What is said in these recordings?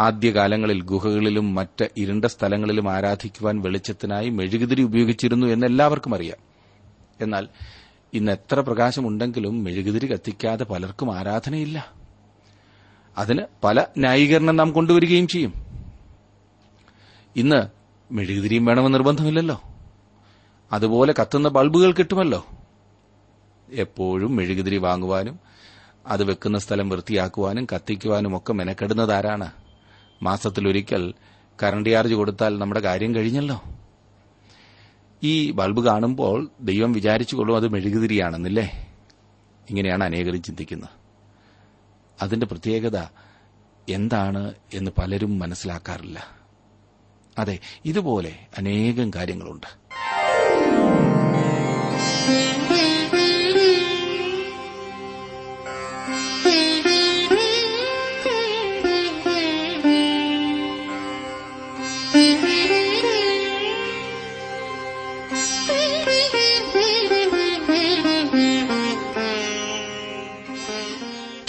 ആദ്യകാലങ്ങളിൽ ഗുഹകളിലും മറ്റ് ഇരുണ്ട സ്ഥലങ്ങളിലും ആരാധിക്കുവാൻ വെളിച്ചത്തിനായി മെഴുകുതിരി ഉപയോഗിച്ചിരുന്നു എന്ന് എല്ലാവർക്കും അറിയാം. എന്നാൽ ഇന്ന് എത്ര പ്രകാശമുണ്ടെങ്കിലും മെഴുകുതിരി കത്തിക്കാതെ പലർക്കും ആരാധനയില്ല. അതിന് പല ന്യായീകരണം നാം കൊണ്ടുവരികയും ചെയ്യും. ഇന്ന് മെഴുകുതിരിയും വേണമെന്ന് നിർബന്ധമില്ലല്ലോ. അതുപോലെ കത്തുന്ന ബൾബുകൾ കിട്ടുമല്ലോ. എപ്പോഴും മെഴുകുതിരി വാങ്ങുവാനും അത് വെക്കുന്ന സ്ഥലം വൃത്തിയാക്കുവാനും കത്തിക്കുവാനും ഒക്കെ മെനക്കെടുന്നതാരാണ്? മാസത്തിലൊരിക്കൽ കറണ്ട് ചാർജ് കൊടുത്താൽ നമ്മുടെ കാര്യം കഴിഞ്ഞല്ലോ. ഈ ബൾബ് കാണുമ്പോൾ ദൈവം വിചാരിച്ചുകൊള്ളും അത് മെഴുകുതിരിയാണെന്നില്ലേ? ഇങ്ങനെയാണ് അനേകരും ചിന്തിക്കുന്നത്. അതിന്റെ പ്രത്യേകത എന്താണ് എന്ന് പലരും മനസ്സിലാക്കാറില്ല. അതെ ഇതുപോലെ അനേകം കാര്യങ്ങളുണ്ട്.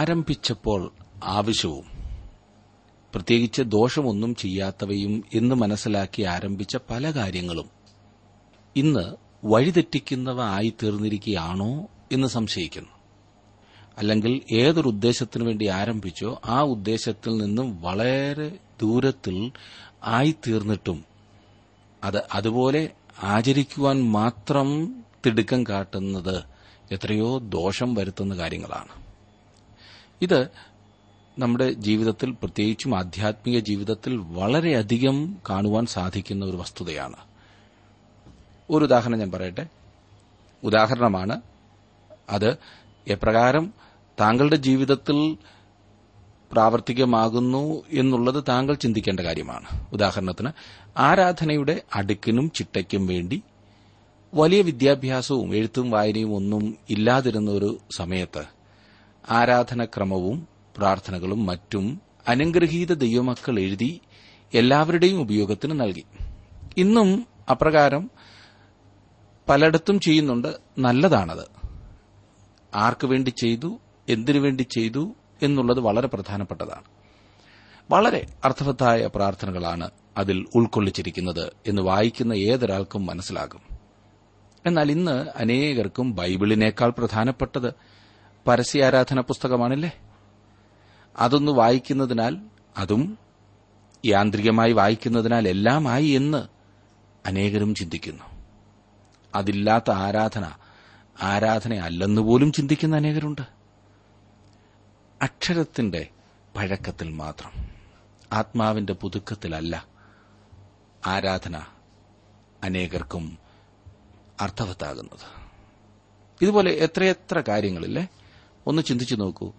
ആരംഭിച്ചപ്പോൾ ആവശ്യവും. പ്രത്യേകിച്ച് ദോഷമൊന്നും ചെയ്യാത്തവയും എന്ന് മനസ്സിലാക്കി ആരംഭിച്ച പല കാര്യങ്ങളും. ഇന്ന് വഴിതെറ്റിക്കുന്നവ ആയിത്തീർന്നിരിക്കുകയാണോ എന്ന് സംശയിക്കുന്നു. അല്ലെങ്കിൽ ഏതൊരു ഉദ്ദേശത്തിനു വേണ്ടി ആരംഭിച്ചോ ആ ഉദ്ദേശത്തിൽ നിന്നും വളരെ ദൂരത്തിൽ ആയിത്തീർന്നിട്ടും അത് അതുപോലെ ആചരിക്കുവാൻ മാത്രം തിടുക്കം കാട്ടുന്നത് എത്രയോ ദോഷം വരുത്തുന്ന കാര്യങ്ങളാണ്. ഇത് നമ്മുടെ ജീവിതത്തിൽ പ്രത്യേകിച്ചും ആധ്യാത്മിക ജീവിതത്തിൽ വളരെയധികം കാണുവാൻ സാധിക്കുന്ന ഒരു വസ്തുതയാണ്. ഒരു ഉദാഹരണം ഞാൻ പറയട്ടെ. ഉദാഹരണമാണ് അത് എപ്രകാരം താങ്കളുടെ ജീവിതത്തിൽ പ്രാവർത്തികമാകുന്നു എന്നുള്ളത് താങ്കൾ ചിന്തിക്കേണ്ട കാര്യമാണ്. ഉദാഹരണത്തിന് ആരാധനയുടെ അടുക്കിനും ചിട്ടയ്ക്കും വേണ്ടി വലിയ വിദ്യാഭ്യാസവും എഴുത്തും വായനയും ഒന്നും ഇല്ലാതിരുന്ന ഒരു സമയത്ത് ആരാധനക്രമവും പ്രാർത്ഥനകളും മറ്റും അനുഗ്രഹീത ദൈവമക്കൾ എഴുതി എല്ലാവരുടെയും ഉപയോഗത്തിന് നൽകി. ഇന്നും അപ്രകാരം പലയിടത്തും ചെയ്യുന്നുണ്ട്. നല്ലതാണത്. ആർക്കു വേണ്ടി ചെയ്തു? എന്തിനു വേണ്ടി ചെയ്തു? എന്നുള്ളത് വളരെ പ്രധാനപ്പെട്ടതാണ്. വളരെ അർത്ഥവത്തായ പ്രാർത്ഥനകളാണ് അതിൽ ഉൾക്കൊള്ളിച്ചിരിക്കുന്നത് എന്ന് വായിക്കുന്ന ഏതൊരാൾക്കും മനസ്സിലാകും. എന്നാൽ ഇന്ന് അനേകർക്കും ബൈബിളിനേക്കാൾ പ്രധാനപ്പെട്ടത് പരസ്യാരാധന പുസ്തകമാണല്ലേ? അതൊന്ന് വായിക്കുന്നതിനാൽ അതും യാന്ത്രികമായി വായിക്കുന്നതിനാൽ എല്ലാമായി എന്ന് അനേകരും ചിന്തിക്കുന്നു. അതില്ലാത്ത ആരാധന ആരാധന അല്ലെന്നുപോലും ചിന്തിക്കുന്ന അനേകരുണ്ട്. അക്ഷരത്തിന്റെ പഴക്കത്തിൽ മാത്രം ആത്മാവിന്റെ പുതുക്കത്തിലല്ല ആരാധന അനേകർക്കും അർത്ഥവത്താകുന്നത്. ഇതുപോലെ എത്രയെത്ര കാര്യങ്ങളില്ലേ? ഒന്ന് ചിന്തിച്ചു നോക്കൂ.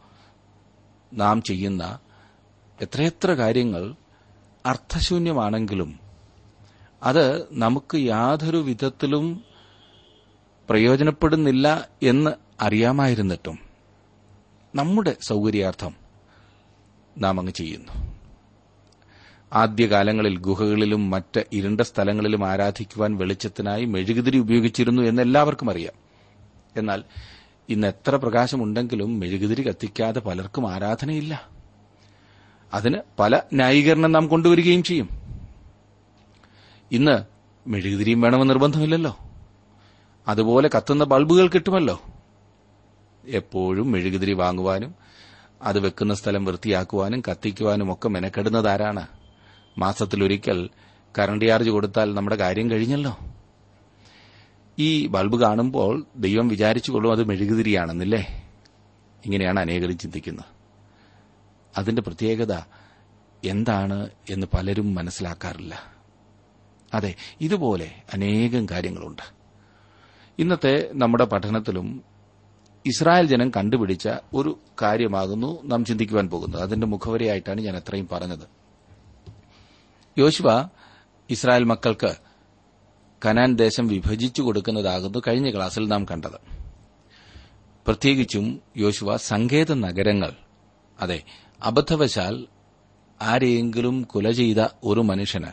നാം ചെയ്യുന്ന എത്രയെത്ര കാര്യങ്ങൾ അർത്ഥശൂന്യമാണെങ്കിലും അത് നമുക്ക് യാതൊരു വിധത്തിലും പ്രയോജനപ്പെടുന്നില്ല എന്ന് അറിയാമായിരുന്നിട്ടും നമ്മുടെ സൗകര്യാർത്ഥം നാം അങ്ങ് ചെയ്യുന്നു. ആദ്യകാലങ്ങളിൽ ഗുഹകളിലും മറ്റ് ഇരുണ്ട സ്ഥലങ്ങളിലും ആരാധിക്കുവാൻ വെളിച്ചത്തിനായി മെഴുകുതിരി ഉപയോഗിച്ചിരുന്നു എന്ന് എല്ലാവർക്കും അറിയാം. എന്നാൽ ഇന്ന് എത്ര പ്രകാശമുണ്ടെങ്കിലും മെഴുകുതിരി കത്തിക്കാതെ പലർക്കും ആരാധനയില്ല. അതിന് പല ന്യായീകരണം നാം കൊണ്ടുവരികയും ചെയ്യും. ഇന്ന് മെഴുകുതിരിയും വേണമെന്ന് നിർബന്ധമില്ലല്ലോ. അതുപോലെ കത്തുന്ന ബൾബുകൾ കിട്ടുമല്ലോ. എപ്പോഴും മെഴുകുതിരി വാങ്ങുവാനും അത് വെക്കുന്ന സ്ഥലം വൃത്തിയാക്കുവാനും കത്തിക്കുവാനും ഒക്കെ മെനക്കെടുന്നതാരാണ്? മാസത്തിലൊരിക്കൽ കറണ്ട് ചാർജ് കൊടുത്താൽ നമ്മുടെ കാര്യം കഴിഞ്ഞല്ലോ. ഈ ബൾബ് കാണുമ്പോൾ ദൈവം വിചാരിച്ചുകൊള്ളും അത് മെഴുകുതിരിയാണെന്നില്ലേ? ഇങ്ങനെയാണ് അനേകരും ചിന്തിക്കുന്നത്. അതിന്റെ പ്രത്യേകത എന്താണ് എന്ന് പലരും മനസ്സിലാക്കാറില്ല. അതെ ഇതുപോലെ അനേകം കാര്യങ്ങളുണ്ട്. ഇന്നത്തെ നമ്മുടെ പഠനത്തിലും ഇസ്രായേൽ ജനം കണ്ടുപിടിച്ച ഒരു കാര്യമാകുന്നു നാം ചിന്തിക്കുവാൻ പോകുന്നത്. അതിന്റെ മുഖവരിയായിട്ടാണ് ഞാൻ അത്രയും പറഞ്ഞത്. യോശുവ ഇസ്രായേൽ മക്കൾക്ക് കനാൻ ദേശം വിഭജിച്ചു കൊടുക്കുന്നതാകുന്നു കഴിഞ്ഞ ക്ലാസ്സിൽ നാം കണ്ടത്. പ്രത്യേകിച്ചും യോശുവ സങ്കേത നഗരങ്ങൾ അതെ അബദ്ധവശാൽ ആരെയെങ്കിലും കൊല ചെയ്ത ഒരു മനുഷ്യന്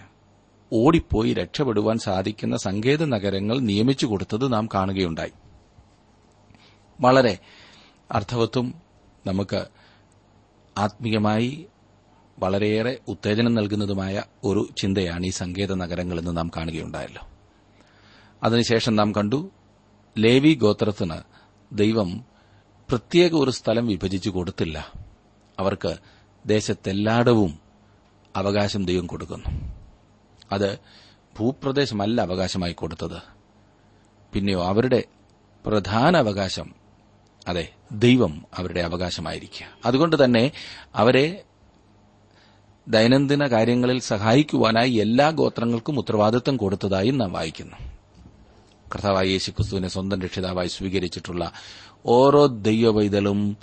ഓടിപ്പോയി രക്ഷപ്പെടുവാൻ സാധിക്കുന്ന സങ്കേത നഗരങ്ങൾ നിയമിച്ചു കൊടുത്തത് നാം കാണുകയുണ്ടായി. വളരെ അർത്ഥവത്വം നമുക്ക് ആത്മീയമായി വളരെയേറെ ഉത്തേജനം നൽകുന്നതുമായ ഒരു ചിന്തയാണ് ഈ സങ്കേത നഗരങ്ങളെന്ന് നാം കാണുകയുണ്ടായല്ലോ. അതിനുശേഷം നാം കണ്ടു ലേവി ഗോത്രത്തിന് ദൈവം പ്രത്യേക ഒരു സ്ഥലം വിഭജിച്ചു കൊടുത്തില്ല. അവർക്ക് ദേശത്തെല്ലായിടവും അവകാശം ദൈവം കൊടുക്കുന്നു. അത് ഭൂപ്രദേശമല്ല അവകാശമായി കൊടുത്തത്. പിന്നെയോ അവരുടെ പ്രധാന അവകാശം അതെ ദൈവം അവരുടെ അവകാശമായിരിക്കുക. അതുകൊണ്ട് തന്നെ അവരെ ദൈനംദിന കാര്യങ്ങളിൽ സഹായിക്കുവാനായി എല്ലാ ഗോത്രങ്ങൾക്കും ഉത്തരവാദിത്തം കൊടുത്തതായും നാം വായിക്കുന്നു. കർത്താവായ യേശു ക്രിസ്തുവിനെ സ്വന്തം രക്ഷിതാവായി സ്വീകരിച്ചിട്ടുള്ള ഓരോ ദൈവവൈതലും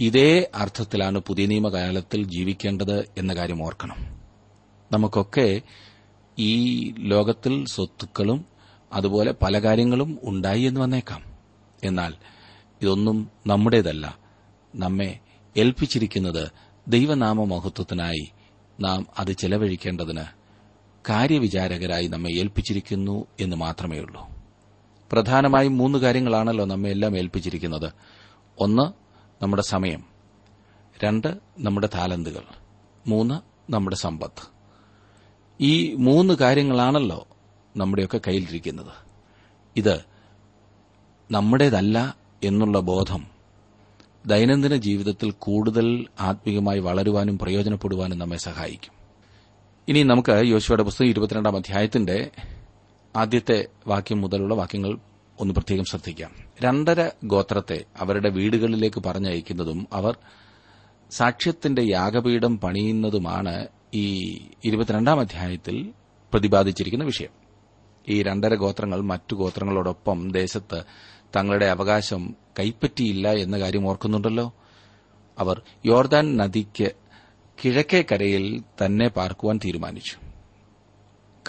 ഇതേ അർത്ഥത്തിലാണ് പുതിയ നിയമകാലത്തിൽ ജീവിക്കേണ്ടത് എന്ന കാര്യം ഓർക്കണം. നമുക്കൊക്കെ ഈ ലോകത്തിൽ സ്വത്തുക്കളും അതുപോലെ പല കാര്യങ്ങളും ഉണ്ടായി എന്ന് വന്നേക്കാം. എന്നാൽ ഇതൊന്നും നമ്മുടേതല്ല. നമ്മെ ഏൽപ്പിച്ചിരിക്കുന്നത് ദൈവനാമ മഹത്വത്തിനായി നാം അത് ചെലവഴിക്കേണ്ടതിന് കാര്യവിചാരകരായി നമ്മെ ഏൽപ്പിച്ചിരിക്കുന്നു എന്ന് മാത്രമേ ഉള്ളൂ പ്രധാനമായും മൂന്ന് കാര്യങ്ങളാണല്ലോ നമ്മെ എല്ലാം ഏൽപ്പിച്ചിരിക്കുന്നത്. ഒന്ന് നമ്മുടെ സമയം. രണ്ട് നമ്മുടെ താലന്തുകൾ. മൂന്ന് നമ്മുടെ സമ്പത്ത്. ഈ മൂന്ന് കാര്യങ്ങളാണല്ലോ നമ്മുടെയൊക്കെ കയ്യിലിരിക്കുന്നത്. ഇത് നമ്മുടേതല്ല എന്നുള്ള ബോധം ദൈനംദിന ജീവിതത്തിൽ കൂടുതൽ ആത്മീയമായി വളരുവാനും പ്രയോജനപ്പെടുവാനും നമ്മെ സഹായിക്കും. ഇനി നമുക്ക് യോശുവയുടെ പുസ്തകം ഇരുപത്തിരണ്ടാം അധ്യായത്തിന്റെ ആദ്യത്തെ വാക്യം മുതലുള്ള വാക്യങ്ങൾ ഒന്ന് പ്രത്യേകം ശ്രദ്ധിക്കാം. രണ്ടര ഗോത്രത്തെ അവരുടെ വീടുകളിലേക്ക് പറഞ്ഞയക്കുന്നതും അവർ സാക്ഷ്യത്തിന്റെ യാഗപീഠം പണിയുന്നതുമാണ് ഈ ഇരുപത്തിരണ്ടാം അധ്യായത്തിൽ പ്രതിപാദിച്ചിരിക്കുന്ന വിഷയം. ഈ രണ്ടര ഗോത്രങ്ങൾ മറ്റു ഗോത്രങ്ങളോടൊപ്പം ദേശത്ത് തങ്ങളുടെ അവകാശം കൈപ്പറ്റിയില്ല എന്ന കാര്യം ഓർക്കുന്നുണ്ടല്ലോ? അവർ യോർദാൻ നദിക്ക് കിഴക്കേ കരയിൽ തന്നെ പാർക്കുവാൻ തീരുമാനിച്ചു.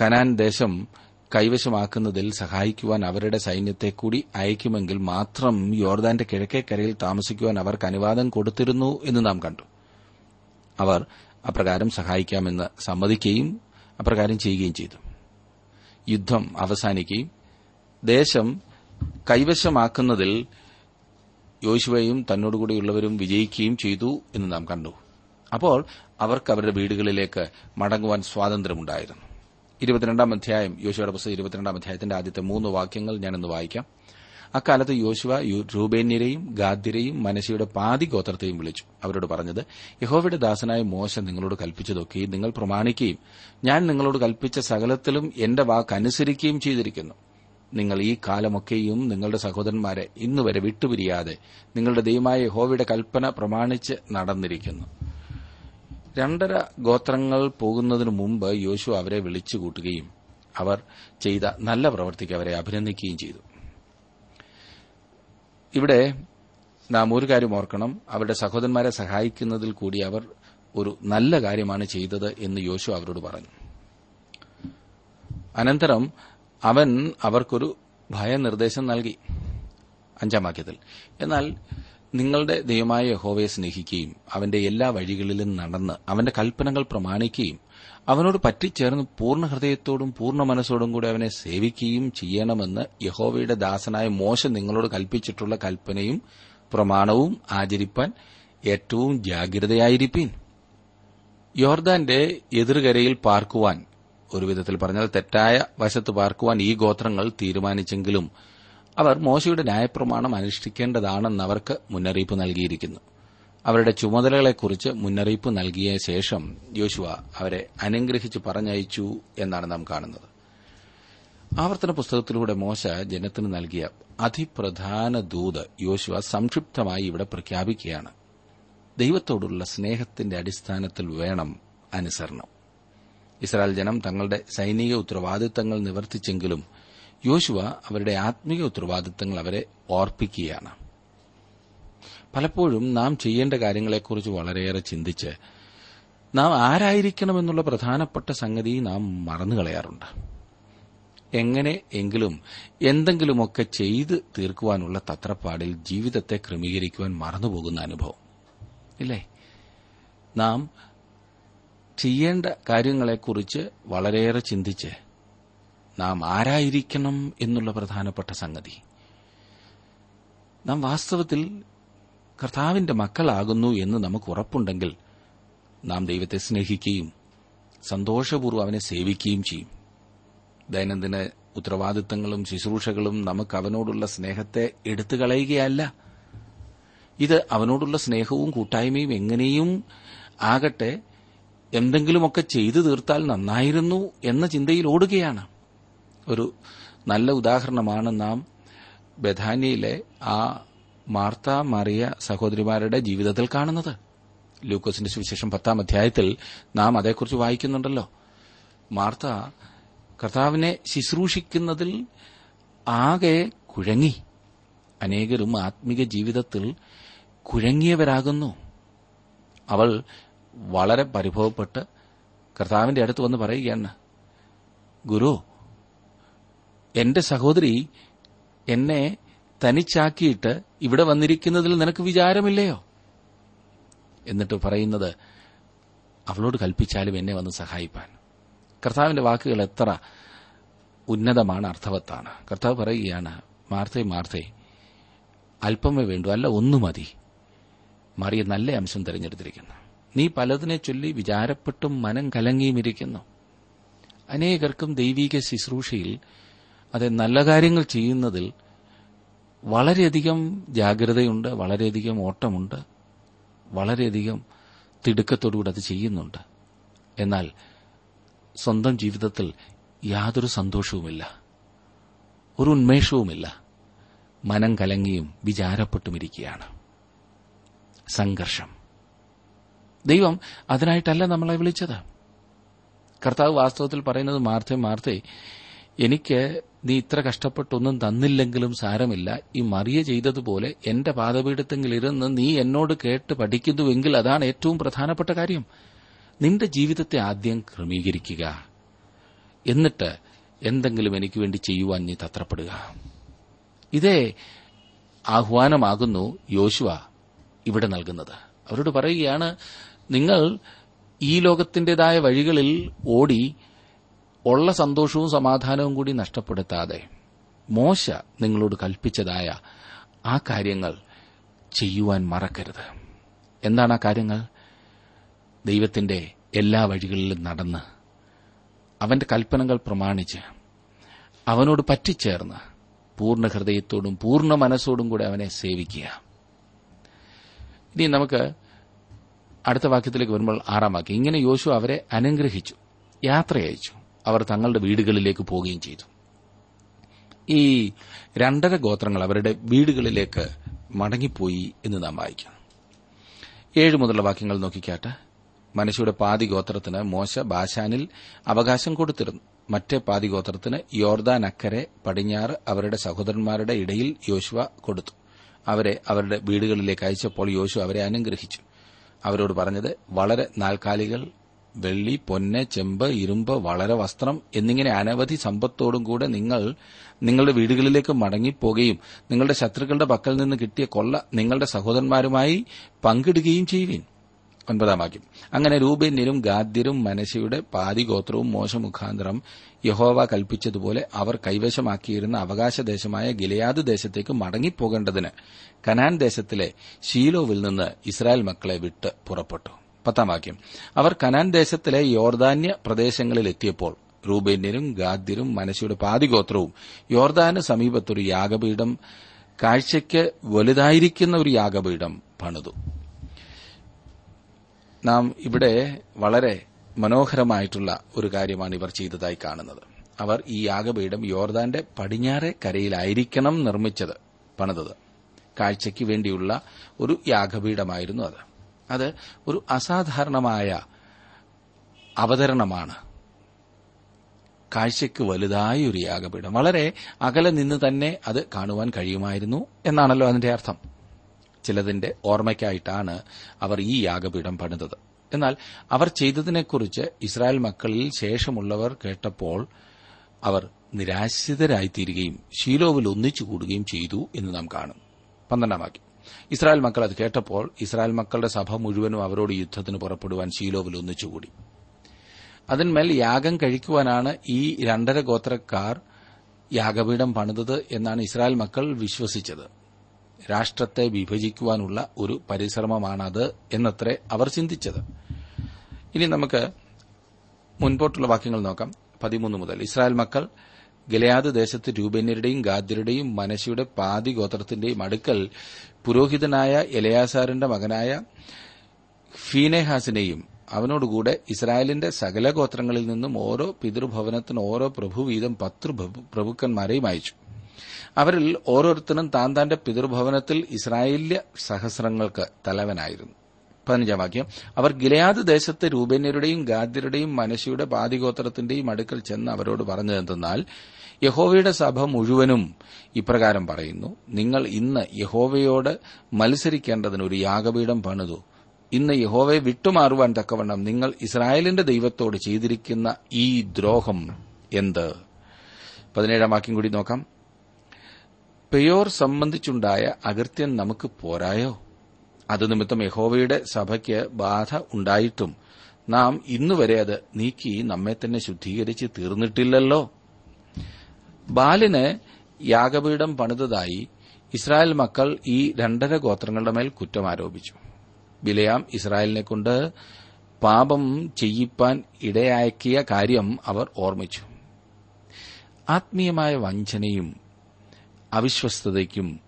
കനാൻ ദേശം കൈവശമാക്കുന്നതിൽ സഹായിക്കുവാൻ അവരുടെ സൈന്യത്തെ കൂടി അയക്കുമെങ്കിൽ മാത്രം യോർദാന്റെ കിഴക്കേക്കരയിൽ താമസിക്കുവാൻ അവർക്ക് അനുവാദം കൊടുത്തിരുന്നു എന്ന് നാം കണ്ടു. അവർ അപ്രകാരം സഹായിക്കാമെന്ന് സമ്മതിക്കുകയും അപ്രകാരം ചെയ്യുകയും ചെയ്തു. യുദ്ധം അവസാനിക്കുകയും ദേശം കൈവശമാക്കുന്നതിൽ യോശുവയും തന്നോടുകൂടിയുള്ളവരും വിജയിക്കുകയും ചെയ്തു എന്ന് നാം കണ്ടു. അപ്പോൾ അവർക്ക് അവരുടെ വീടുകളിലേക്ക് മടങ്ങുവാൻ സ്വാതന്ത്ര്യമുണ്ടായിരുന്നു. ഇരുപത്തിരണ്ടാം അധ്യായം യോശുവയുടെ പുസ്തകം ഇരുപത്തിരണ്ടാം അധ്യായത്തിന്റെ ആദ്യത്തെ മൂന്ന് വാക്യങ്ങൾ ഞാനൊന്ന് വായിക്കാം. അക്കാലത്ത് യോശുവ രൂപേന്യരെയും ഗാദ്യരെയും മനശിയുടെ പാതി ഗോത്രത്തെയും വിളിച്ചു. അവരോട് പറഞ്ഞത് യഹോവയുടെ ദാസനായ മോശ നിങ്ങളോട് കൽപ്പിച്ചതൊക്കെയും നിങ്ങൾ പ്രമാണിക്കുകയും ഞാൻ നിങ്ങളോട് കൽപ്പിച്ച സകലത്തിലും എന്റെ വാക്കനുസരിക്കുകയും ചെയ്തിരിക്കുന്നു. നിങ്ങൾ ഈ കാലമൊക്കെയും നിങ്ങളുടെ സഹോദരന്മാരെ ഇന്നുവരെ വിട്ടുപിരിയാതെ നിങ്ങളുടെ ദൈവമായ യഹോവയുടെ കൽപ്പന പ്രമാണിച്ച് നടന്നിരിക്കുന്നു. രണ്ടര ഗോത്രങ്ങൾ പോകുന്നതിനു മുമ്പ് യോശു അവരെ വിളിച്ചുകൂട്ടുകയും അവർ ചെയ്ത നല്ല പ്രവൃത്തിക്ക് അവരെ അഭിനന്ദിക്കുകയും ചെയ്തു. ഇവിടെ നാം ഒരു കാര്യം ഓർക്കണം. അവരുടെ സഹോദരന്മാരെ സഹായിക്കുന്നതിൽ കൂടി അവർ ഒരു നല്ല കാര്യമാണ് ചെയ്തത് എന്ന് യോശു അവരോട് പറഞ്ഞു. അനന്തരം അവൻ അവർക്കൊരു ഭയനിർദ്ദേശം നൽകി അഞ്ചാം വാക്യത്തിൽ. എന്നാൽ നിങ്ങളുടെ ദൈവമായ യഹോവയെ സ്നേഹിക്കുകയും അവന്റെ എല്ലാ വഴികളിലും നടന്ന് അവന്റെ കൽപ്പനകൾ പ്രമാണിക്കുകയും അവനോട് പറ്റിച്ചേർന്ന് പൂർണ ഹൃദയത്തോടും പൂർണ മനസ്സോടും കൂടി അവനെ സേവിക്കുകയും ചെയ്യണമെന്ന് യഹോവയുടെ ദാസനായ മോശ നിങ്ങളോട് കൽപ്പിച്ചിട്ടുള്ള കൽപ്പനയും പ്രമാണവും ആചരിപ്പാൻ ഏറ്റവും ജാഗ്രതയായിരിക്കീൻ യോർദാന്റെ എതിർകരയിൽ പാർക്കുവാൻ ഒരുവിധത്തിൽ പറഞ്ഞാൽ തെറ്റായ വശത്ത് പാർക്കുവാൻ ഈ ഗോത്രങ്ങൾ തീരുമാനിച്ചെങ്കിലും അവർ മോശയുടെ ന്യായപ്രമാണം അനുഷ്ഠിക്കേണ്ടതാണെന്ന് അവർക്ക് മുന്നറിയിപ്പ് നൽകിയിരിക്കുന്നു. അവരുടെ ചുമതലകളെക്കുറിച്ച് മുന്നറിയിപ്പ് നൽകിയ ശേഷം യോശുവ അവരെ അനുഗ്രഹിച്ച് പറഞ്ഞയച്ചു എന്നാണ് നാം കാണുന്നത്. ആവർത്തന പുസ്തകത്തിലൂടെ മോശ ജനത്തിന് നൽകിയ അതിപ്രധാന ദൂത് യോശുവ സംക്ഷിപ്തമായി ഇവിടെ പ്രഖ്യാപിക്കുകയാണ്. ദൈവത്തോടുള്ള സ്നേഹത്തിന്റെ അടിസ്ഥാനത്തിൽ വേണം അനുസരണം. ഇസ്രായേൽ ജനം തങ്ങളുടെ സൈനിക ഉത്തരവാദിത്തങ്ങൾ നിവർത്തിച്ചെങ്കിലും യോശുവ അവരുടെ ആത്മീയ ഉത്തരവാദിത്തങ്ങൾ അവരെ ഓർപ്പിക്കുകയാണ്. പലപ്പോഴും നാം ചെയ്യേണ്ട കാര്യങ്ങളെക്കുറിച്ച് വളരെയേറെ ചിന്തിച്ച് നാം ആരായിരിക്കണമെന്നുള്ള പ്രധാനപ്പെട്ട സംഗതി നാം മറന്നുകളയാറുണ്ട് എങ്ങനെ എങ്കിലും എന്തെങ്കിലുമൊക്കെ ചെയ്ത് തീർക്കുവാനുള്ള തത്രപ്പാടിൽ ജീവിതത്തെ ക്രമീകരിക്കുവാൻ മറന്നുപോകുന്ന അനുഭവം. ഇല്ലേ? നാം ചെയ്യേണ്ട കാര്യങ്ങളെക്കുറിച്ച് വളരെയേറെ ചിന്തിച്ച് നാം ആരായിരിക്കണം എന്നുള്ള പ്രധാനപ്പെട്ട സംഗതി. നാം വാസ്തവത്തിൽ കർത്താവിന്റെ മക്കളാകുന്നു എന്ന് നമുക്ക് ഉറപ്പുണ്ടെങ്കിൽ നാം ദൈവത്തെ സ്നേഹിക്കുകയും സന്തോഷപൂർവം അവനെ സേവിക്കുകയും ചെയ്യും. ദൈനംദിന ഉത്തരവാദിത്തങ്ങളും ശുശ്രൂഷകളും നമുക്ക് അവനോടുള്ള സ്നേഹത്തെ എടുത്തു കളയുകയല്ല. ഇത് അവനോടുള്ള സ്നേഹവും കൂട്ടായ്മയും എങ്ങനെയും ആകട്ടെ എന്തെങ്കിലുമൊക്കെ ചെയ്തു തീർത്താൽ നന്നായിരുന്നു എന്ന ചിന്തയിൽ ഓടുകയാണ്. ഒരു നല്ല ഉദാഹരണമാണ് നാം ബഥാനിയിലെ ആ മാർത്ത മറിയ സഹോദരിമാരുടെ ജീവിതത്തിൽ കാണുന്നത്. ലൂക്കോസിന്റെ സുവിശേഷം പത്താം അധ്യായത്തിൽ നാം അതേക്കുറിച്ച് വായിക്കുന്നുണ്ടല്ലോ. മാർത്ത കർത്താവിനെ ശുശ്രൂഷിക്കുന്നതിൽ ആകെ കുഴങ്ങി. അനേകരും ആത്മീക ജീവിതത്തിൽ കുഴങ്ങിയവരാകുന്നു. അവൾ വളരെ പരിഭവപ്പെട്ട് കർത്താവിന്റെ അടുത്ത് വന്ന് പറയുകയാണ് ഗുരു എന്റെ സഹോദരി എന്നെ തനിച്ചാക്കിയിട്ട് ഇവിടെ വന്നിരിക്കുന്നതിൽ നിനക്ക് വിചാരമില്ലയോ? എന്നിട്ട് പറയുന്നത് അവളോട് കൽപ്പിച്ചാലും എന്നെ വന്ന് സഹായിപ്പാൻ. കർത്താവിന്റെ വാക്കുകൾ എത്ര ഉന്നതമാണ് അർത്ഥവത്താണ്. കർത്താവ് പറയുകയാണ് മാർത്തേ മാർത്തേ അല്പമേ വേണ്ടു അല്ല ഒന്നു മതി. മറിയ നല്ല അംശം തിരഞ്ഞെടുത്തിരിക്കുന്നു. നീ പലതിനെ ചൊല്ലി വിചാരപ്പെട്ടും മനം കലങ്ങിയും ഇരിക്കുന്നു അനേകർക്കും ദൈവീക ശുശ്രൂഷയിൽ അത് നല്ല കാര്യങ്ങൾ ചെയ്യുന്നതിൽ വളരെയധികം ജാഗ്രതയുണ്ട് വളരെയധികം ഓട്ടമുണ്ട് വളരെയധികം തിടുക്കത്തോടുകൂടി അത് ചെയ്യുന്നുണ്ട്. എന്നാൽ സ്വന്തം ജീവിതത്തിൽ യാതൊരു സന്തോഷവുമില്ല ഒരു ഉന്മേഷവുമില്ല. മനം കലങ്ങിയും വിചാരപ്പെട്ടുമിരിക്കുകയാണ്. സംഘർഷം. ദൈവം അതിനായിട്ടല്ല നമ്മളെ വിളിച്ചത്. കർത്താവ് വാസ്തവത്തിൽ പറയുന്നത് മാർത്തേ മാർത്തേ എനിക്ക് നീ ഇത്ര കഷ്ടപ്പെട്ടൊന്നും തന്നില്ലെങ്കിലും സാരമില്ല. ഈ മറിയ ചെയ്തതുപോലെ എന്റെ പാദപീഠത്തെങ്കിൽ ഇരുന്ന് നീ എന്നോട് കേട്ട് പഠിക്കുന്നുവെങ്കിൽ അതാണ് ഏറ്റവും പ്രധാനപ്പെട്ട കാര്യം. നിന്റെ ജീവിതത്തെ ആദ്യം ക്രമീകരിക്കുക. എന്നിട്ട് എന്തെങ്കിലും എനിക്ക് വേണ്ടി ചെയ്യുവാൻ നീ തത്രപ്പെടുക. ഇതേ ആഹ്വാനമാകുന്നു യോശുവ ഇവിടെ നൽകുന്നത്. അവരോട് പറയുകയാണ് നിങ്ങൾ ഈ ലോകത്തിന്റേതായ വഴികളിൽ ഓടി ഉള്ള സന്തോഷവും സമാധാനവും കൂടി നഷ്ടപ്പെടുത്താതെ മോശ നിങ്ങളോട് കൽപ്പിച്ചതായ ആ കാര്യങ്ങൾ ചെയ്യുവാൻ മറക്കരുത്. എന്താണ് ആ കാര്യങ്ങൾ? ദൈവത്തിന്റെ എല്ലാ വഴികളിലും നടന്ന് അവന്റെ കൽപ്പനകൾ പ്രമാണിച്ച് അവനോട് പറ്റിച്ചേർന്ന് പൂർണ ഹൃദയത്തോടും പൂർണ മനസ്സോടും കൂടെ അവനെ സേവിക്കുക. ഇനി നമുക്ക് അടുത്ത വാക്യത്തിലേക്ക് വരുമ്പോൾ ആറാം വാക്യം. ഇങ്ങനെ യോശു അവരെ അനുഗ്രഹിച്ചു യാത്രയയച്ചു. അവർ തങ്ങളുടെ വീടുകളിലേക്ക് പോവുകയും ചെയ്തു. ഈ രണ്ടര ഗോത്രങ്ങൾ അവരുടെ വീടുകളിലേക്ക് മടങ്ങിപ്പോയി എന്ന് നാം വായിക്കാം. ഏഴ് മുതലുള്ള വാക്യങ്ങൾ നോക്കിക്കാട്ടെ. മനുഷ്യരുടെ പാതി ഗോത്രത്തിന് മോശ ബാശാനിൽ അവകാശം കൊടുത്തിരുന്നു. മറ്റേ പാതി ഗോത്രത്തിന് യോർദാൻ അക്കരെ പടിഞ്ഞാറ് അവരുടെ സഹോദരന്മാരുടെ ഇടയിൽ യോശുവ കൊടുത്തു. അവരെ അവരുടെ വീടുകളിലേക്ക് അയച്ചപ്പോൾ യോശു അവരെ അനുഗ്രഹിച്ചു. അവരോട് പറഞ്ഞത് വളരെ നാൽക്കാലികൾ വെള്ളി പൊന്ന് ചെമ്പ് ഇരുമ്പ് വളരെ വസ്ത്രം എന്നിങ്ങനെ അനവധി സമ്പത്തോടും കൂടെ നിങ്ങൾ നിങ്ങളുടെ വീടുകളിലേക്ക് മടങ്ങിപ്പോകുകയും നിങ്ങളുടെ ശത്രുക്കളുടെ പക്കൽ നിന്ന് കിട്ടിയ കൊള്ള നിങ്ങളുടെ സഹോദരന്മാരുമായി പങ്കിടുകയും ചെയ്യുവിൻ. ഒൻപതാം വാക്യം. അങ്ങനെ രൂപന്യരും ഗാദ്യരും മനശയുടെ പാതിഗോത്രവും മോശമുഖാന്തരം യഹോവ കൽപ്പിച്ചതുപോലെ അവർ കൈവശമാക്കിയിരുന്ന അവകാശദേശമായ ഗിലയാദ് ദേശത്തേക്ക് മടങ്ങിപ്പോകേണ്ടതിന് കനാൻ ദേശത്തിലെ ഷീലോവിൽ നിന്ന് ഇസ്രായേൽ മക്കളെ വിട്ട് പുറപ്പെട്ടു. പത്താം വാക്യം. അവർ കനാൻ ദേശത്തിലെ യോർദാന്യ പ്രദേശങ്ങളിൽ എത്തിയപ്പോൾ റൂബേന്യരും ഗാദ്യരും മനസ്സിയുടെ പാതിഗോത്രവും യോർദാന് സമീപത്തൊരു യാഗപീഠം കാഴ്ചയ്ക്ക് വലുതായിരിക്കുന്ന ഒരു യാഗപീഠം പണിതു. നാം ഇവിടെ വളരെ മനോഹരമായിട്ടുള്ള ഒരു കാര്യമാണ് ഇവർ ചെയ്തതായി കാണുന്നത്. അവർ ഈ യാഗപീഠം യോർദാന്റെ പടിഞ്ഞാറെ കരയിലായിരിക്കണം നിർമ്മിച്ചത് പണിതത്. കാഴ്ചയ്ക്ക് വേണ്ടിയുള്ള ഒരു യാഗപീഠമായിരുന്നു അത്. അത് ഒരു അസാധാരണമായ അവതരണമാണ്. കാഴ്ചയ്ക്ക് വലുതായ ഒരു യാഗപീഠം. വളരെ അകലെ നിന്ന് തന്നെ അത് കാണുവാൻ കഴിയുമായിരുന്നു എന്നാണല്ലോ അതിന്റെ അർത്ഥം. ചിലതിന്റെ ഓർമ്മയ്ക്കായിട്ടാണ് അവർ ഈ യാഗപീഠം പണിതത്. എന്നാൽ അവർ ചെയ്തതിനെക്കുറിച്ച് ഇസ്രായേൽ മക്കളിൽ ശേഷമുള്ളവർ കേട്ടപ്പോൾ അവർ നിരാശിതരായിത്തീരുകയും ശീലോവിൽ ഒന്നിച്ചുകൂടുകയും ചെയ്തു എന്ന് നാം കാണും. പന്ത്രണ്ടാം വാക്യം. ഇസ്രായേൽ മക്കൾ അത് കേട്ടപ്പോൾ ഇസ്രായേൽ മക്കളുടെ സഭ മുഴുവനും അവരോട് യുദ്ധത്തിന് പുറപ്പെടുവാൻ ശീലോവിൽ ഒന്നിച്ചുകൂടി അതിന്മേൽ യാഗം കഴിക്കുവാനാണ് ഈ രണ്ടര ഗോത്രക്കാർ യാഗപീഠം പണിതത് എന്നാണ് ഇസ്രായേൽ മക്കൾ വിശ്വസിച്ചത്. രാഷ്ട്രത്തെ വിഭജിക്കുവാനുള്ള ഒരു പരിശ്രമമാണത് എന്നത്രേ അവർ ചിന്തിച്ചത്. ഇനി നമുക്ക് മുൻപോട്ടുള്ള വാക്യങ്ങൾ നോക്കാം. പതിമൂന്ന് മുതൽ. ഇസ്രായേൽ മക്കൾ ഗലയാദ് ദേശത്ത് രൂപന്യരുടെയും ഗാദ്യരുടെയും മനശിയുടെ പാതി ഗോത്രത്തിന്റെയും അടുക്കൽ പുരോഹിതനായ എലയാസാറിന്റെ മകനായ ഫീനെഹാസിനെയും അവനോടുകൂടെ ഇസ്രായേലിന്റെ സകല ഗോത്രങ്ങളിൽ നിന്നും ഓരോ പിതൃഭവനത്തിന് ഓരോ പ്രഭു വീതം പത്ത് പ്രഭുക്കന്മാരെയും അയച്ചു. അവരിൽ ഓരോരുത്തരും താൻ തന്റെ പിതൃഭവനത്തിൽ ഇസ്രായേല്യ സഹസ്രങ്ങൾക്ക് തലവനായിരുന്നു. പതിനഞ്ചാം വാക്യം. അവർ ഗിലയാദ് ദേശത്തെ രൂപന്യരുടെയും ഗാദ്യരുടെയും മനശിയുടെ പാതിഗോത്രത്തിന്റെയും അടുക്കൽ ചെന്ന് അവരോട് പറഞ്ഞതെന്തെന്നാൽ യഹോവയുടെ സഭ മുഴുവനും ഇപ്രകാരം പറയുന്നു നിങ്ങൾ ഇന്ന് യഹോവയോട് മത്സരിക്കേണ്ടതിന് ഒരു യാഗപീഠം പണിതു. ഇന്ന് യഹോവയെ വിട്ടുമാറുവാൻ തക്കവണ്ണം നിങ്ങൾ ഇസ്രായേലിന്റെ ദൈവത്തോട് ചെയ്തിരിക്കുന്ന ഈ ദ്രോഹം എന്ത്? പതിനേഴാം വാക്യം കൂടി നോക്കാം. പെയോർ സംബന്ധിച്ചുണ്ടായ അകൃത്യം നമുക്ക് പോരായോ? അത് നിമിത്തം യഹോവയുടെ സഭയ്ക്ക് ബാധ ഉണ്ടായിട്ടും നാം ഇന്നുവരെ അത് നീക്കി നമ്മെ തന്നെ ശുദ്ധീകരിച്ച് തീർന്നിട്ടില്ലല്ലോ. ബാലിന് യാഗപീഠം പണിതതായി ഇസ്രായേൽ മക്കൾ ഈ രണ്ടര ഗോത്രങ്ങളുടെ മേൽ കുറ്റം ആരോപിച്ചു. ബിലയാം ഇസ്രായേലിനെ കൊണ്ട് പാപം ചെയ്യിപ്പാൻ ഇടയാക്കിയ കാര്യം അവർ ഓർമ്മിച്ചു. ആത്മീയമായ വഞ്ചനയും അവിശ്വസ്തതയ്ക്കും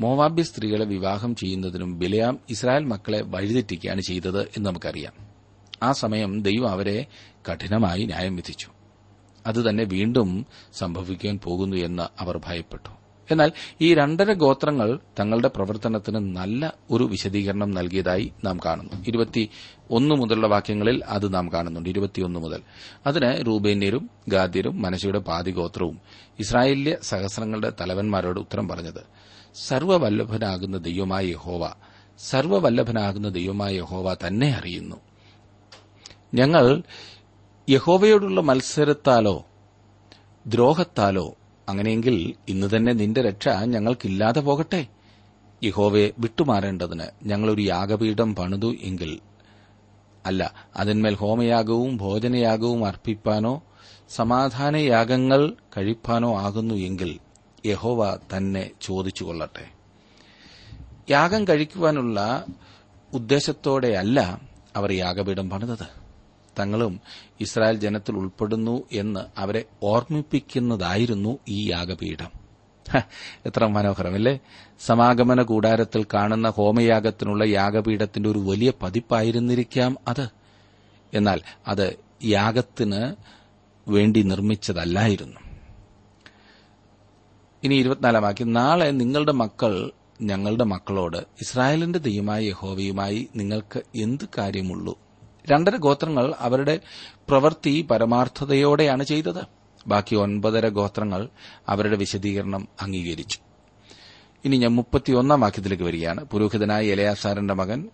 മോവാബ്യ സ്ത്രീകളെ വിവാഹം ചെയ്യുന്നതിനും ബിലയാം ഇസ്രായേൽ മക്കളെ വഴിതെറ്റിക്കുകയാണ് ചെയ്തത് എന്ന് നമുക്കറിയാം. ആ സമയം ദൈവം അവരെ കഠിനമായി ന്യായം വിധിച്ചു. അത് തന്നെ വീണ്ടും സംഭവിക്കാൻ പോകുന്നു എന്ന് അവർ ഭയപ്പെട്ടു. എന്നാൽ ഈ രണ്ടര ഗോത്രങ്ങൾ തങ്ങളുടെ പ്രവർത്തനത്തിന് നല്ല ഒരു വിശദീകരണം നൽകിയതായി നാം കാണുന്നു. ഒന്ന് മുതലുള്ള വാക്യങ്ങളിൽ അത് നാം കാണുന്നുണ്ട്. ഇരുപത്തിയൊന്ന് മുതൽ. അതിന് റൂബേന്യരും ഗാദ്യരും മനശയുടെ പാതിഗോത്രവും ഇസ്രായേലിലെ സഹസ്രങ്ങളുടെ തലവന്മാരോട് ഉത്തരം പറഞ്ഞത് സർവവല്ലഭനാകുന്ന ദൈവമായ യഹോവ സർവവല്ലഭനാകുന്ന ദൈവമായ യഹോവ തന്നെ അറിയുന്നു. ഞങ്ങൾ യഹോവയോടുള്ള മത്സരത്താലോ ദ്രോഹത്താലോ അങ്ങനെയെങ്കിൽ ഇന്ന് തന്നെ നിന്റെ രക്ഷ ഞങ്ങൾക്കില്ലാതെ പോകട്ടെ. യഹോവയെ വിട്ടുമാറേണ്ടതിന് ഞങ്ങളൊരു യാഗപീഠം പണിതു എങ്കിൽ അല്ല അതിന്മേൽ ഹോമയാഗവും ഭോജനയാഗവും അർപ്പിപ്പാനോ സമാധാനയാഗങ്ങൾ കഴിപ്പാനോ ആകുന്നു എങ്കിൽ യഹോവ തന്നെ ചോദിച്ചുകൊള്ളട്ടെ. യാഗം കഴിക്കുവാനുള്ള ഉദ്ദേശത്തോടെയല്ല അവർ യാഗപീഠം പണിതത്. തങ്ങളും ഇസ്രായേൽ ജനത്തിൽ ഉൾപ്പെടുന്നു എന്ന് അവരെ ഓർമ്മിപ്പിക്കുന്നതായിരുന്നു ഈ യാഗപീഠം. എത്ര മനോഹരമല്ലേ? സമാഗമന കൂടാരത്തിൽ കാണുന്ന ഹോമയാഗത്തിനുള്ള യാഗപീഠത്തിന്റെ ഒരു വലിയ പതിപ്പായിരുന്നിരിക്കാം അത്. എന്നാൽ അത് യാഗത്തിന് വേണ്ടി നിർമ്മിച്ചതല്ലായിരുന്നു. ഇനി ഇരുപത്തിനാലാം വാക്യം നാളെ നിങ്ങളുടെ മക്കൾ ഞങ്ങളുടെ മക്കളോട് ഇസ്രായേലിന്റെ ദൈവമായ യഹോവയുമായി നിങ്ങൾക്ക് എന്ത് കാര്യമുള്ളൂ? രണ്ടര ഗോത്രങ്ങൾ അവരുടെ പ്രവൃത്തി പരമാർത്ഥതയോടെയാണ് ചെയ്തത്. ബാക്കി ഒൻപതര ഗോത്രങ്ങൾ അവരുടെ വിശദീകരണം അംഗീകരിച്ചു. ഇനി ഞാൻ മുപ്പത്തിയൊന്നാം വാക്യത്തിലേക്ക് വരികയാണ്. പുരോഹിതനായ എലയാസാറിന്റെ മകൻ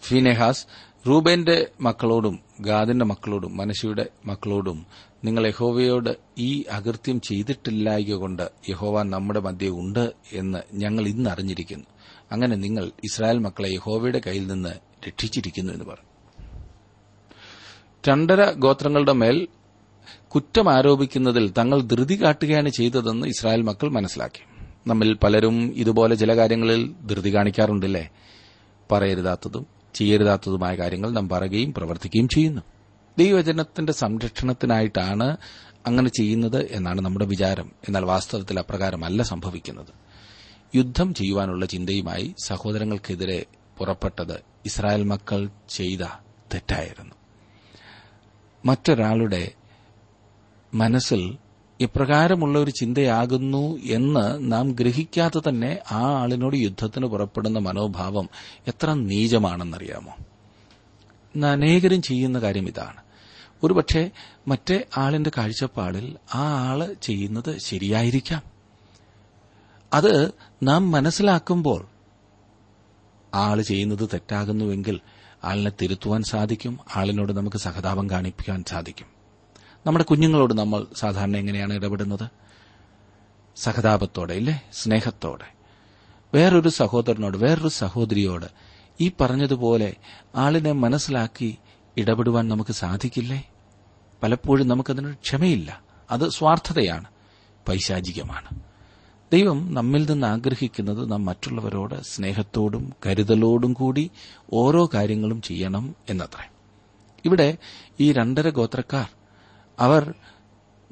ഫിനെഹാസ് റൂബേന്റെ മക്കളോടും ഗാദിന്റെ മക്കളോടും മനശിയുടെ മക്കളോടും നിങ്ങൾ യഹോവയോട് ഈ അകൃത്യം ചെയ്തിട്ടില്ലായകൊണ്ട് യഹോവ നമ്മുടെ മധ്യേ ഉണ്ട് എന്ന് ഞങ്ങൾ ഇന്ന് അറിഞ്ഞിരിക്കുന്നു. അങ്ങനെ നിങ്ങൾ ഇസ്രായേൽ മക്കളെ യഹോവയുടെ കയ്യിൽ നിന്ന് രക്ഷിച്ചിരിക്കുന്നു എന്ന് പറഞ്ഞു. രണ്ടര ഗോത്രങ്ങളുടെ മേൽ കുറ്റം ആരോപിക്കുന്നതിൽ തങ്ങൾ ധൃതി കാട്ടുകയാണ് ചെയ്തതെന്ന് ഇസ്രായേൽ മക്കൾ മനസ്സിലാക്കി. നമ്മിൽ പലരും ഇതുപോലെ ചില കാര്യങ്ങളിൽ ധൃതി കാണിക്കാറുണ്ടല്ലേ? പറയരുതാത്തതും ചെയ്യരുതാത്തതുമായ കാര്യങ്ങൾ നാം പറയുകയും പ്രവർത്തിക്കുകയും ചെയ്യുന്നു. ദൈവജനത്തിന്റെ സംരക്ഷണത്തിനായിട്ടാണ് അങ്ങനെ ചെയ്യുന്നത് എന്നാണ് നമ്മുടെ വിചാരം. എന്നാൽ വാസ്തവത്തിൽ അപ്രകാരമല്ല സംഭവിക്കുന്നത്. യുദ്ധം ചെയ്യുവാനുള്ള ചിന്തയുമായി സഹോദരങ്ങൾക്കെതിരെ പുറപ്പെട്ടത് ഇസ്രായേൽ മക്കൾ ചെയ്ത തെറ്റായിരുന്നു. മറ്റൊരാളുടെ മനസ്സിൽ ഇപ്രകാരമുള്ള ഒരു ചിന്തയാകുന്നു എന്ന് നാം ഗ്രഹിക്കാതെ തന്നെ ആ ആളിനോട് യുദ്ധത്തിന് പുറപ്പെടുന്ന മനോഭാവം എത്ര നീചമാണെന്നറിയാമോ? അനേകരും ചെയ്യുന്ന കാര്യം ഇതാണ്. ഒരുപക്ഷെ മറ്റേ ആളിന്റെ കാഴ്ചപ്പാടിൽ ആ ആൾ ചെയ്യുന്നത് ശരിയായിരിക്കാം. അത് നാം മനസ്സിലാക്കുമ്പോൾ ആൾ ചെയ്യുന്നത് തെറ്റാകുന്നുവെങ്കിൽ ആളിനെ തിരുത്തുവാൻ സാധിക്കും ആളിനോട് നമുക്ക് സഹതാപം കാണിപ്പിക്കാൻ സാധിക്കും. നമ്മുടെ കുഞ്ഞുങ്ങളോട് നമ്മൾ സാധാരണ എങ്ങനെയാണ് ഇടപെടുന്നത്? സഹതാപത്തോടെ ഇല്ലേ? സ്നേഹത്തോടെ. വേറൊരു സഹോദരനോട് വേറൊരു സഹോദരിയോട് ഈ പറഞ്ഞതുപോലെ ആളിനെ മനസ്സിലാക്കി ഇടപെടുവാൻ നമുക്ക് സാധിക്കില്ലേ? പലപ്പോഴും നമുക്കതിനൊരു ക്ഷമയില്ല. അത് സ്വാർത്ഥതയാണ്. പൈശാചികമാണ്. ദൈവം നമ്മിൽ നിന്ന് ആഗ്രഹിക്കുന്നത് നാം മറ്റുള്ളവരോട് സ്നേഹത്തോടും കരുതലോടും കൂടി ഓരോ കാര്യങ്ങളും ചെയ്യണം എന്നത്രേ. ഇവിടെ ഈ രണ്ടര ഗോത്രക്കാർ അവർ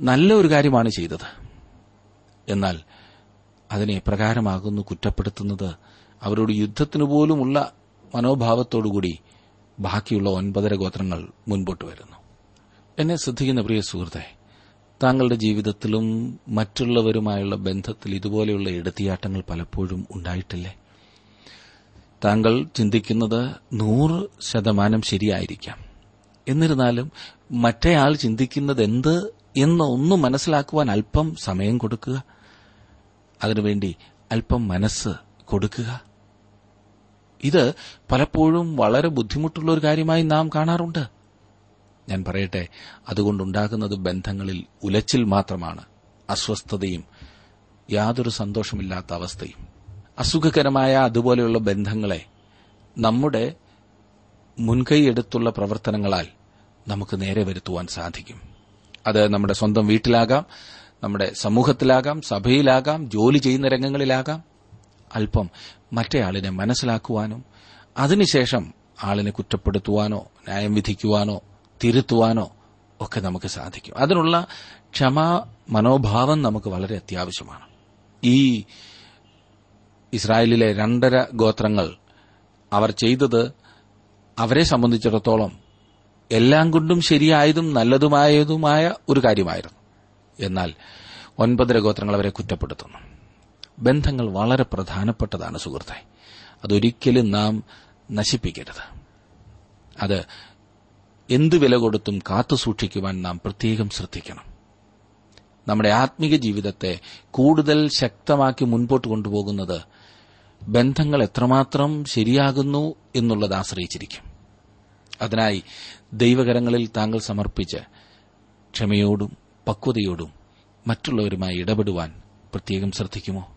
നല്ല ഒരു കാര്യമാണ് ചെയ്തത്. എന്നാൽ അതിനെ പ്രകാരമാകുന്നു കുറ്റപ്പെടുത്തുന്നത് അവരോട് യുദ്ധത്തിനു പോലുമുള്ള മനോഭാവത്തോടുകൂടി ബാക്കിയുള്ള ഒൻപതര ഗോത്രങ്ങൾ മുൻപോട്ട് വരുന്നു. എന്നെ ശ്രദ്ധിക്കുന്ന പ്രിയ സുഹൃത്തെ താങ്കളുടെ ജീവിതത്തിലും മറ്റുള്ളവരുമായുള്ള ബന്ധത്തിൽ ഇതുപോലെയുള്ള എടുത്തിയാട്ടങ്ങൾ പലപ്പോഴും ഉണ്ടായിട്ടില്ലേ? താങ്കൾ ചിന്തിക്കുന്നത് നൂറ് ശതമാനം ശരിയായിരിക്കാം. എന്നിരുന്നാലും മറ്റേയാൾ ചിന്തിക്കുന്നത് എന്ത് എന്ന് ഒന്ന് മനസ്സിലാക്കുവാൻ അല്പം സമയം കൊടുക്കുക. അതിനുവേണ്ടി അല്പം മനസ്സ് കൊടുക്കുക. ഇത് പലപ്പോഴും വളരെ ബുദ്ധിമുട്ടുള്ള ഒരു കാര്യമായി നാം കാണാറുണ്ട്. ഞാൻ പറയട്ടെ അതുകൊണ്ടുണ്ടാകുന്നത് ബന്ധങ്ങളിൽ ഉലച്ചിൽ മാത്രമാണ് അസ്വസ്ഥതയും യാതൊരു സന്തോഷമില്ലാത്ത അവസ്ഥയും. അസുഖകരമായ അതുപോലെയുള്ള ബന്ധങ്ങളെ നമ്മുടെ മുൻകൈയെടുത്തുള്ള പ്രവർത്തനങ്ങളാൽ നമുക്ക് നേരെ വരുത്തുവാൻ സാധിക്കും. അത് നമ്മുടെ സ്വന്തം വീട്ടിലാകാം നമ്മുടെ സമൂഹത്തിലാകാം സഭയിലാകാം ജോലി ചെയ്യുന്ന രംഗങ്ങളിലാകാം. അല്പം മറ്റേയാളിനെ മനസ്സിലാക്കുവാനും അതിനുശേഷം ആളിനെ കുറ്റപ്പെടുത്തുവാനോ ന്യായം വിധിക്കുവാനോ തിരുത്തുവാനോ ഒക്കെ നമുക്ക് സാധിക്കും. അതിനുള്ള ക്ഷമാ മനോഭാവം നമുക്ക് വളരെ അത്യാവശ്യമാണ്. ഈ ഇസ്രായേലിലെ രണ്ടര ഗോത്രങ്ങൾ അവർ ചെയ്തത് അവരെ സംബന്ധിച്ചിടത്തോളം എല്ലാം കൊണ്ടും ശരിയായതും നല്ലതുമായതുമായ ഒരു കാര്യമായിരുന്നു. എന്നാൽ ഒൻപതര ഗോത്രങ്ങൾ അവരെ കുറ്റപ്പെടുത്തുന്നു. ബന്ധങ്ങൾ വളരെ പ്രധാനപ്പെട്ടതാണ് സുഹൃത്തെ. അതൊരിക്കലും നാം നശിപ്പിക്കരുത്. അത് എന്ത് വില കൊടുത്തും കാത്തു സൂക്ഷിക്കുവാൻ നാം പ്രത്യേകം ശ്രദ്ധിക്കണം. നമ്മുടെ ആത്മീക ജീവിതത്തെ കൂടുതൽ ശക്തമാക്കി മുൻപോട്ട് കൊണ്ടുപോകുന്നത് ബന്ധങ്ങൾ എത്രമാത്രം ശരിയാകുന്നു എന്നുള്ളത് ആശ്രയിച്ചിരിക്കും. അതിനായി ദൈവകരങ്ങളിൽ താങ്കൾ സമർപ്പിച്ച് ക്ഷമയോടും പക്വതയോടും മറ്റുള്ളവരുമായി ഇടപെടുവാൻ പ്രത്യേകം ശ്രദ്ധിക്കുമോ?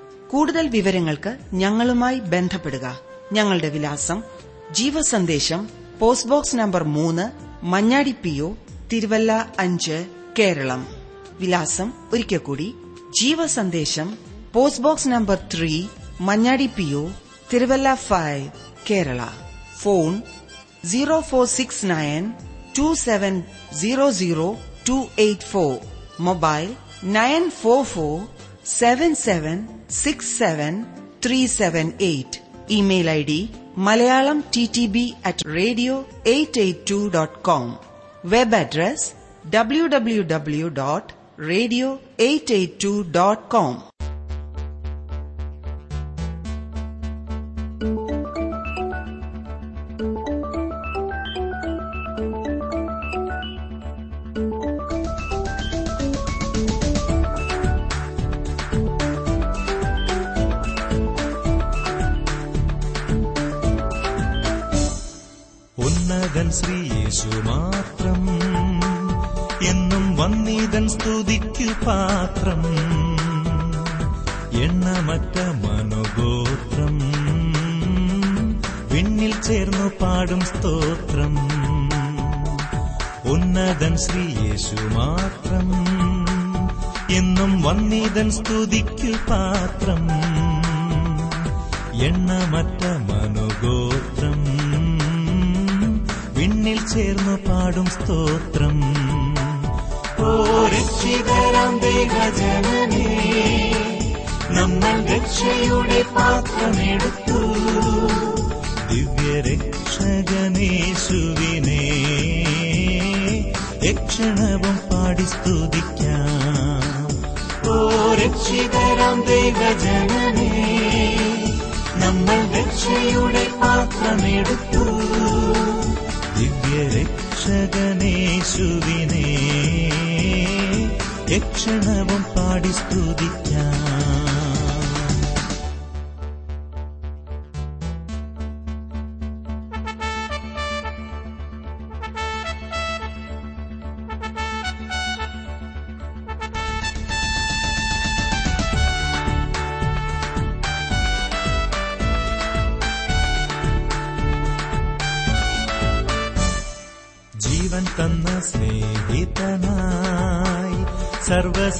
കൂടുതൽ വിവരങ്ങൾക്ക് ഞങ്ങളുമായി ബന്ധപ്പെടുക. ഞങ്ങളുടെ വിലാസം ജീവസന്ദേശം പോസ്റ്റ് ബോക്സ് നമ്പർ മൂന്ന് മഞ്ഞാടി പി ഒ തിരുവല്ല അഞ്ച് കേരളം. വിലാസം ഒരിക്കൽ കൂടി ജീവസന്ദേശം post box number three Manjadi P O Thiruvalla five Kerala. Phone zero four six nine two seven zero zero two eight four. Mobile nine four four seven seven 67378. Email ID malayalamttb at radio882.com. Web address www.radio882.com. ചേർന്നു പാടും സ്തോത്രം. ഉന്നതൻ ശ്രീ യേശു മാത്രം. എന്നും വന്നിതൻ സ്തുതിക്കു പാത്രം. എണ്ണമറ്റ മനുഗോത്രം. വിണ്ണിൽ ചേർന്നു പാടും സ്തോത്രം. ഓ രക്ഷിതരാം ദേഹജനനേ നമ്മൾ രക്ഷയുടെ പാത്രമെടുത്തു. ദിവ്യരക്ഷകനേശുവിനെ യക്ഷണവും പാടി സ്തുതിക്കാം. ഓ രക്ഷിതരാം ദൈവജനനേ നമ്മൾ രക്ഷയുടെ പാത്രമെടുത്തു. ദിവ്യരക്ഷകനേശുവിനെ യക്ഷണവും പാടി സ്തുതിക്കാം.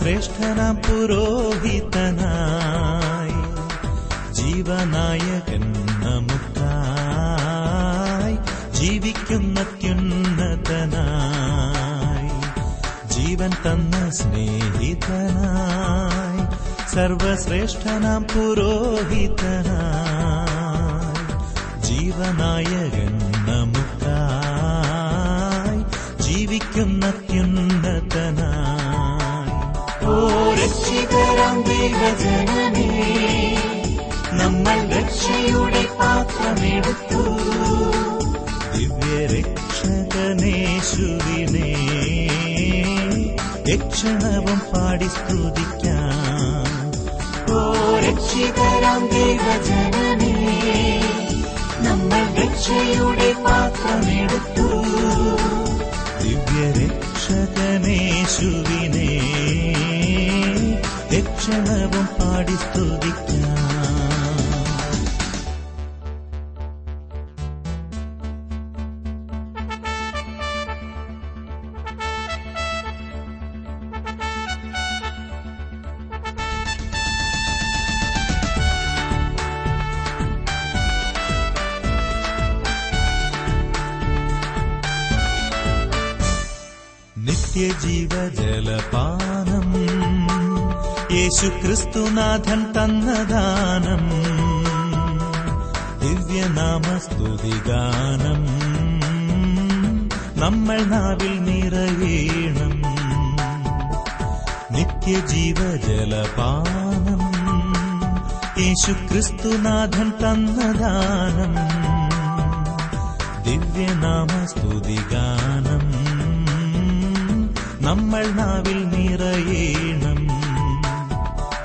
സർവശ്രേഷ്ഠനാം പുരോഹിതനായി ജീവനായകൻ നമുക്കായി ജീവിക്കുന്നത്യുന്നതനായി ജീവൻ തന്ന സ്നേഹിതനായി സർവശ്രേഷ്ഠനാം പുരോഹിതനായി ജീവനായകൻ നമുക്കായി ജീവിക്കുന്നത്യുന്നതനായി ഓ രക്ഷിതരാം നമ്മൾ പാടി സ്തുതിക്കാം. ഓ രക്ഷിതരാം ദൈവജനനേ നമ്മൾ രക്ഷയുടെ പാത്രമെടുത്തു. യക്ഷണവും പാടി സ്തുതിക്കാം. നിത്യജീവജലപാനം യേശു ക്രിസ്തുനാഥൻ തന്നദാനം ദിവ്യനാമസ്തുതിഗാനം. നമ്മൾ നാവിൽ നിറയേണം. നിത്യജീവജലപാനം. യേശു ക്രിസ്തുനാഥൻ തന്നദാനം ദിവ്യനാമസ്തുതിഗാനം. നമ്മൾ നാവിൽ നിറയേണം.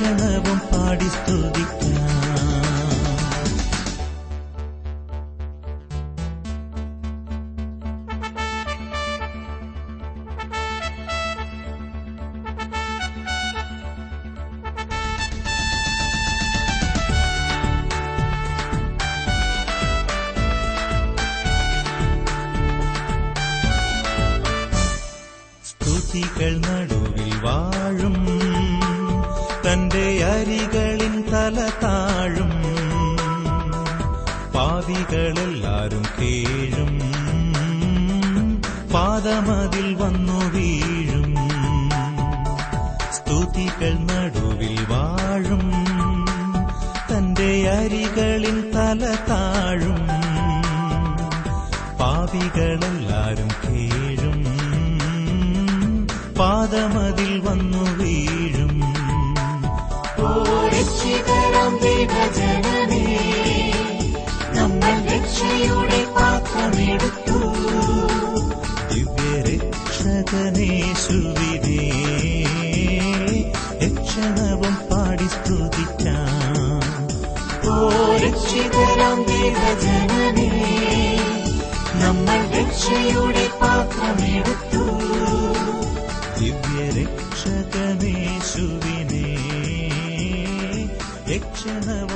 യക്ഷണവും പാടി സ്തുതിക്കാം അരികളിൻ തല താഴും. പാപികളെല്ലാരും കേഴും. പാദമതിൽ വന്നു വീഴും. രക്ഷിതരാം ദൈവജനനേ നമ്മൾ രക്ഷയുടെ ദൈവജനനേ നമ്മൾ രക്ഷയുടെ പാത്രമെടുത്തു. പാടി സ്തുതിക്കാം